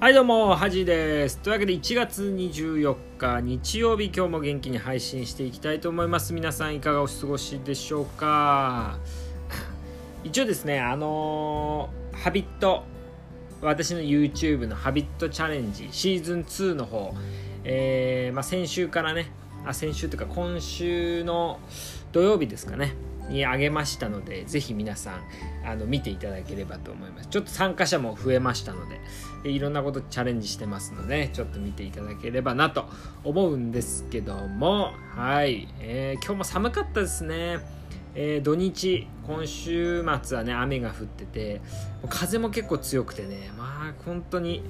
はいどうもはじです。というわけで1月24日日曜日今日も元気に配信していきたいと思います。皆さんいかがお過ごしでしょうか？一応ですねあのー、ハビット私の YouTube のハビットチャレンジシーズン2の方、えーまあ、先週からねあ先週というか今週の土曜日ですかね。にあげましたのでぜひ皆さんあの見ていただければと思います。ちょっと参加者も増えましたのでいろんなことチャレンジしてますのでちょっと見ていただければなと思うんですけども。はい、えー、今日も寒かったですね。えー、土日今週末はね雨が降ってて風も結構強くてねまあ本当に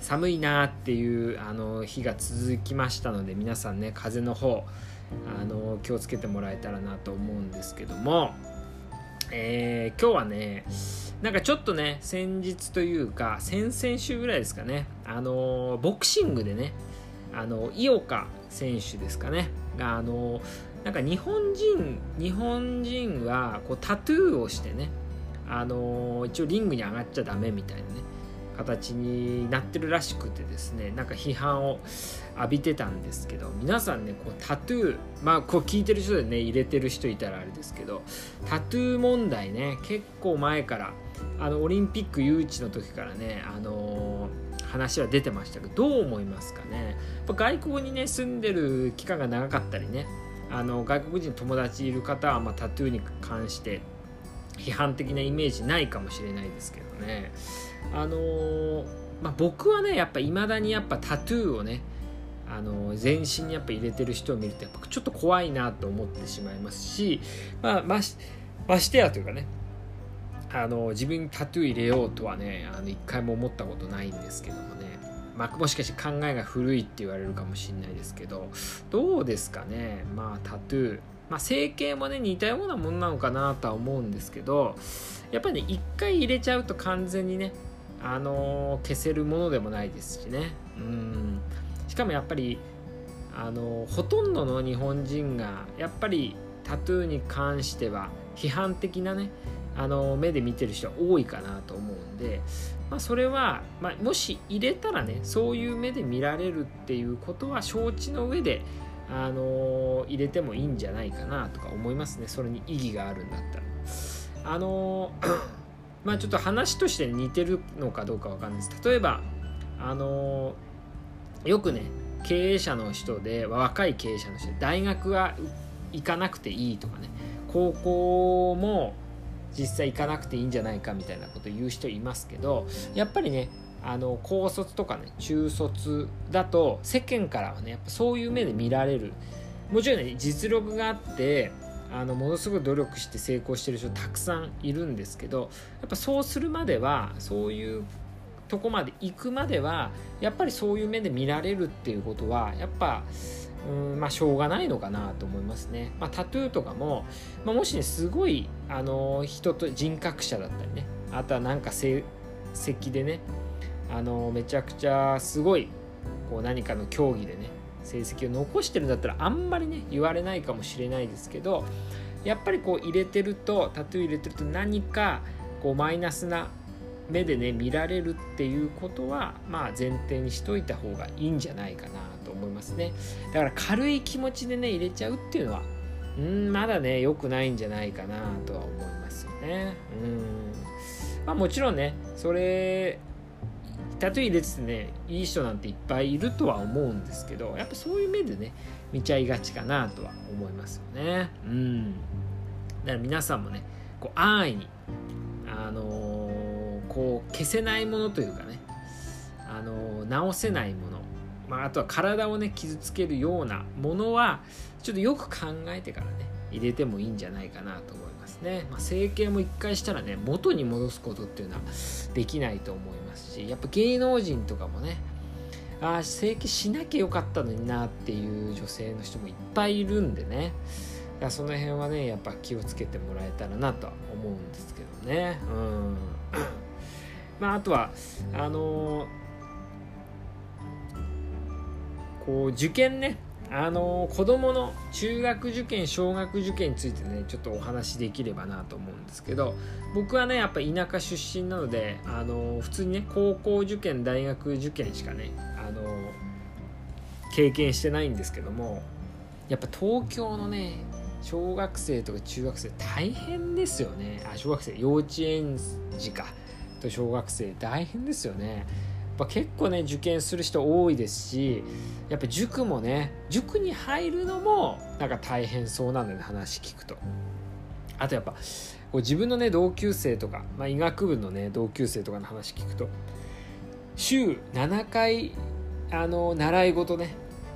寒いなっていうあの日が続きましたので皆さんね風の方あの気をつけてもらえたらなと思うんですけども、えー、今日はねなんかちょっとね先日というか先々週ぐらいですかね。あのボクシングでねあの井岡選手ですかね。があのなんか日本人日本人はこうタトゥーをしてねあの一応リングに上がっちゃダメみたいなね。形になってるらしくてですねなんか批判を浴びてたんですけど皆さんねこうタトゥーまあこう聞いてる人でね入れてる人いたらあれですけどタトゥー問題ね結構前からあのオリンピック誘致の時からねあのー、話は出てましたけどどう思いますかね？やっぱ外国にね住んでる期間が長かったりねあの外国人友達いる方は、ま、タトゥーに関して批判的なイメージないかもしれないですけどね。あのー、まあ、僕はねやっぱ未だにやっぱタトゥーをねあの全身にやっぱ入れてる人を見るとやっぱちょっと怖いなと思ってしまいますし、まあ、ましましてやというかねあの自分にタトゥー入れようとはねあの一回も思ったことないんですけどもね、まあ、もしかして考えが古いって言われるかもしれないですけどどうですかね。まあタトゥー。まあ、整形もね似たようなもんなのかなとは思うんですけどやっぱりね一回入れちゃうと完全にねあのー、消せるものでもないですしね。うん。しかもやっぱりあのー、ほとんどの日本人がやっぱりタトゥーに関しては批判的なねあの目で見てる人は多いかなと思うんで、まあ、それは、まあ、もし入れたらねそういう目で見られるっていうことは承知の上であの入れてもいいんじゃないかなとか思いますね。それに意義があるんだったら。あの まあちょっと話として似てるのかどうかわかんないです。例えばあのよくね経営者の人で若い経営者の人で大学は行かなくていいとかね。高校も実際行かなくていいんじゃないかみたいなこと言う人いますけどやっぱりねあの高卒とかね中卒だと世間からはねやっぱそういう目で見られるもちろんね実力があってあのものすごい努力して成功してる人たくさんいるんですけどやっぱそうするまではそういうとこまで行くまではやっぱりそういう目で見られるっていうことはやっぱうんまあしょうがないのかなと思いますね。まあ、タトゥーとかも、まあ、もしねすごいあの人と人格者だったりねあとはなんか成績でねあのめちゃくちゃすごいこう何かの競技でね成績を残してるんだったらあんまりね言われないかもしれないですけどやっぱりこう入れてるとタトゥー入れてると何かこうマイナスな目でね見られるっていうことはまあ前提にしといた方がいいんじゃないかなと思いますね。だから軽い気持ちでね入れちゃうっていうのはうんまだね良くないんじゃないかなとは思いますよね。うん。まあもちろんねそれタトゥー入れててねいい人なんていっぱいいるとは思うんですけどやっぱそういう目でね見ちゃいがちかなとは思いますよね。うん。だから皆さんもねこう安易にあのー、こう消せないものというかねあのー、直せないものまあ、あとは体をね傷つけるようなものはちょっとよく考えてからね入れてもいいんじゃないかなと思いますね、まあ、整形も一回したらね元に戻すことっていうのはできないと思いますしやっぱ芸能人とかもねああ整形しなきゃよかったのになっていう女性の人もいっぱいいるんでね。だその辺はねやっぱ気をつけてもらえたらなとは思うんですけどね。うん。まああとはあのー、こう受験ね。あの子供の中学受験小学受験についてねちょっとお話しできればなと思うんですけど僕はねやっぱ田舎出身なのであの普通にね高校受験大学受験しかねあの経験してないんですけどもやっぱ東京のね小学生とか中学生大変ですよね。あ小学生幼稚園児か。と小学生大変ですよね。ぱ結構ね受験する人多いですしやっぱ塾もね塾に入るのもなんか大変そうなんだよね話聞くと。あとやっぱこう自分のね同級生とか、まあ、医学部のね同級生とかの話聞くと週7回あの習い事ね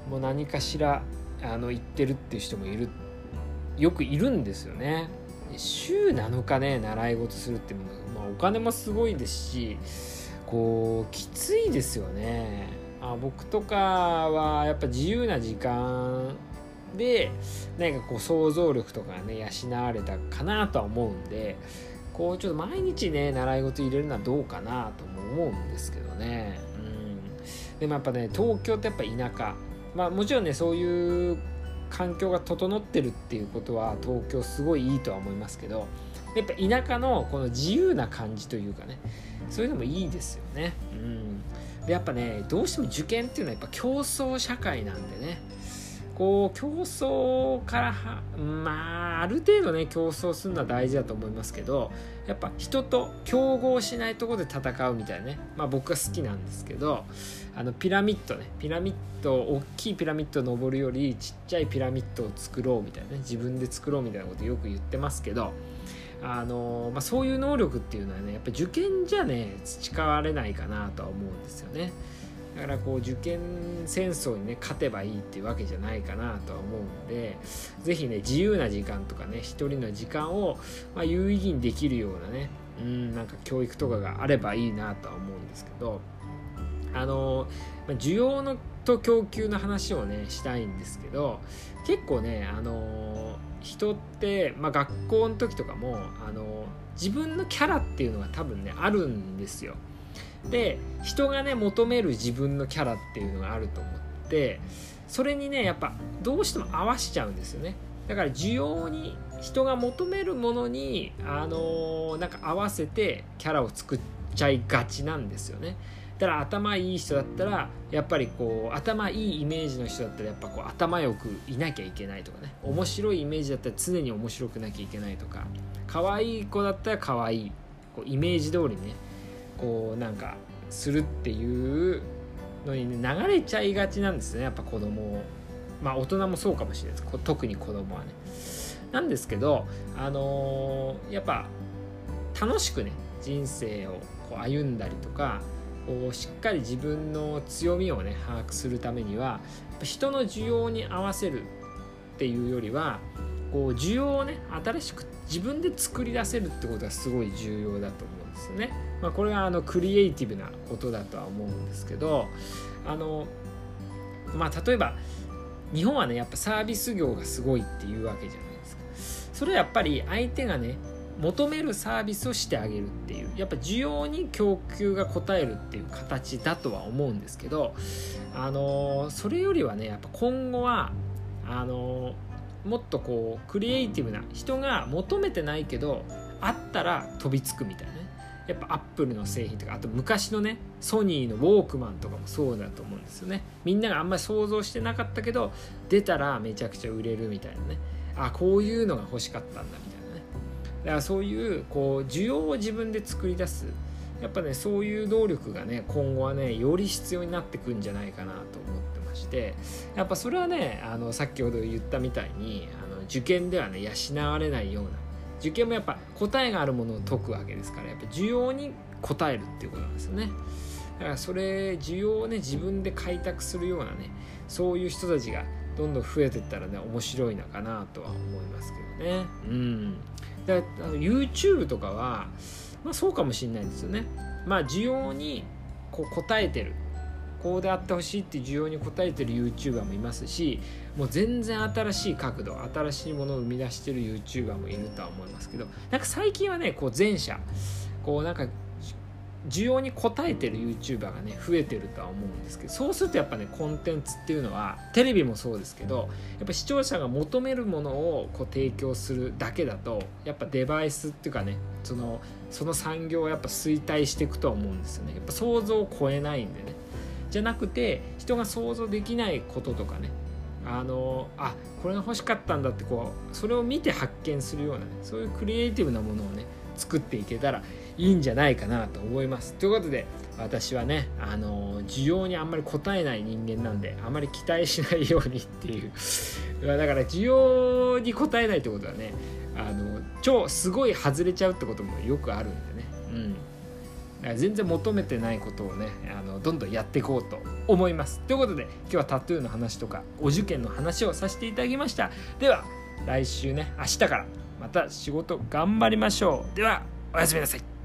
もう何かしらあの行ってるっていう人もいるよくいるんですよね。週7日ね習い事するっていうまあ、お金もすごいですしこうきついですよね。あ僕とかはやっぱ自由な時間で何かこう想像力とかね養われたかなとは思うんでこうちょっと毎日ね習い事入れるのはどうかなとも思うんですけどね。うん。でもやっぱね東京ってやっぱ田舎。まあもちろんねそういう環境が整ってるっていうことは東京すごいいいとは思いますけどやっぱ田舎のこの自由な感じというかねそういうのもいいですよね。うん、でやっぱねどうしても受験っていうのはやっぱ競争社会なんでねこう競争からはまあある程度ね競争するのは大事だと思いますけどやっぱ人と競合しないとこで戦うみたいなねまあ僕は好きなんですけどあのピラミッドねピラミッド大きいピラミッドを登るよりちっちゃいピラミッドを作ろうみたいなね自分で作ろうみたいなことよく言ってますけどあのまあ、そういう能力っていうのはねやっぱ受験じゃね培われないかなとは思うんですよね。だからこう受験戦争にね勝てばいいっていうわけじゃないかなとは思うんで是非ね自由な時間とかね一人の時間を、まあ、有意義にできるようなねうんなんか教育とかがあればいいなとは思うんですけどあの需要のと供給の話をねしたいんですけど結構ねあの人って、まあ、学校の時とかもあの自分のキャラっていうのが多分ねあるんですよ。で人がね求める自分のキャラっていうのがあると思ってそれにねやっぱどうしても合わしちゃうんですよね。だから需要に人が求めるものにあのー、なんか合わせてキャラを作っちゃいがちなんですよね。だから頭いい人だったらやっぱりこう頭いいイメージの人だったらやっぱこう頭よくいなきゃいけないとかね。面白いイメージだったら常に面白くなきゃいけないとか。可愛い子だったら可愛いこうイメージ通りねこうなんかするっていうのに、ね、流れちゃいがちなんですね。やっぱ子供を。まあ大人もそうかもしれないです。特に子供はね。なんですけどあのー、やっぱ楽しくね人生をこう歩んだりとかしっかり自分の強みをね把握するためには人の需要に合わせるっていうよりはこう需要をね新しく自分で作り出せるってことがすごい重要だと思うんですよね。まあ、これはあのクリエイティブなことだとは思うんですけどあのまあ例えば日本はねやっぱサービス業がすごいっていうわけじゃないですか。それはやっぱり相手がね求めるサービスをしてあげるっていう。やっぱ需要に供給が応えるっていう形だとは思うんですけどあのそれよりはねやっぱ今後はあのもっとこうクリエイティブな人が求めてないけどあったら飛びつくみたいなね。やっぱアップルの製品とかあと昔のねソニーのウォークマンとかもそうだと思うんですよね。みんながあんまり想像してなかったけど出たらめちゃくちゃ売れるみたいなね。あこういうのが欲しかったんだみたいな。だからそういうこう需要を自分で作り出す。やっぱねそういう能力がね今後はねより必要になってくんじゃないかなと思ってまして。やっぱそれはねあの先ほど言ったみたいにあの受験ではね養われないような。受験もやっぱ答えがあるものを解くわけですからやっぱ需要に応えるっていうことなんですよね。だからそれ需要をね自分で開拓するようなねそういう人たちがどんどん増えてったらね面白いのかなとは思いますけどね。うん。であの YouTube とかは、まあ、そうかもしれないですよね。まあ需要にこう応えてるこうであってほしいっていう需要に応えてる YouTuber もいますしもう全然新しい角度新しいものを生み出してる YouTuber もいるとは思いますけどなんか最近はねこう前者こうなんか需要に応えてる YouTuber がね増えてるとは思うんですけどそうするとやっぱねコンテンツっていうのはテレビもそうですけどやっぱ視聴者が求めるものをこう提供するだけだとやっぱデバイスっていうかねそのその産業はやっぱ衰退していくとは思うんですよね。やっぱ想像を超えないんでね。じゃなくて人が想像できないこととかねあのあこれが欲しかったんだってこうそれを見て発見するような、ね、そういうクリエイティブなものをね作っていけたらいいんじゃないかなと思います。ということで私はねあの需要にあんまり応えない人間なんであまり期待しないようにっていう。だから需要に応えないってことはねあの超すごい外れちゃうってこともよくあるんでね。うん。全然求めてないことをねあのどんどんやっていこうと思います。ということで今日はタトゥーの話とかお受験の話をさせていただきました。では来週ね明日からまた仕事頑張りましょう。ではおやすみなさい。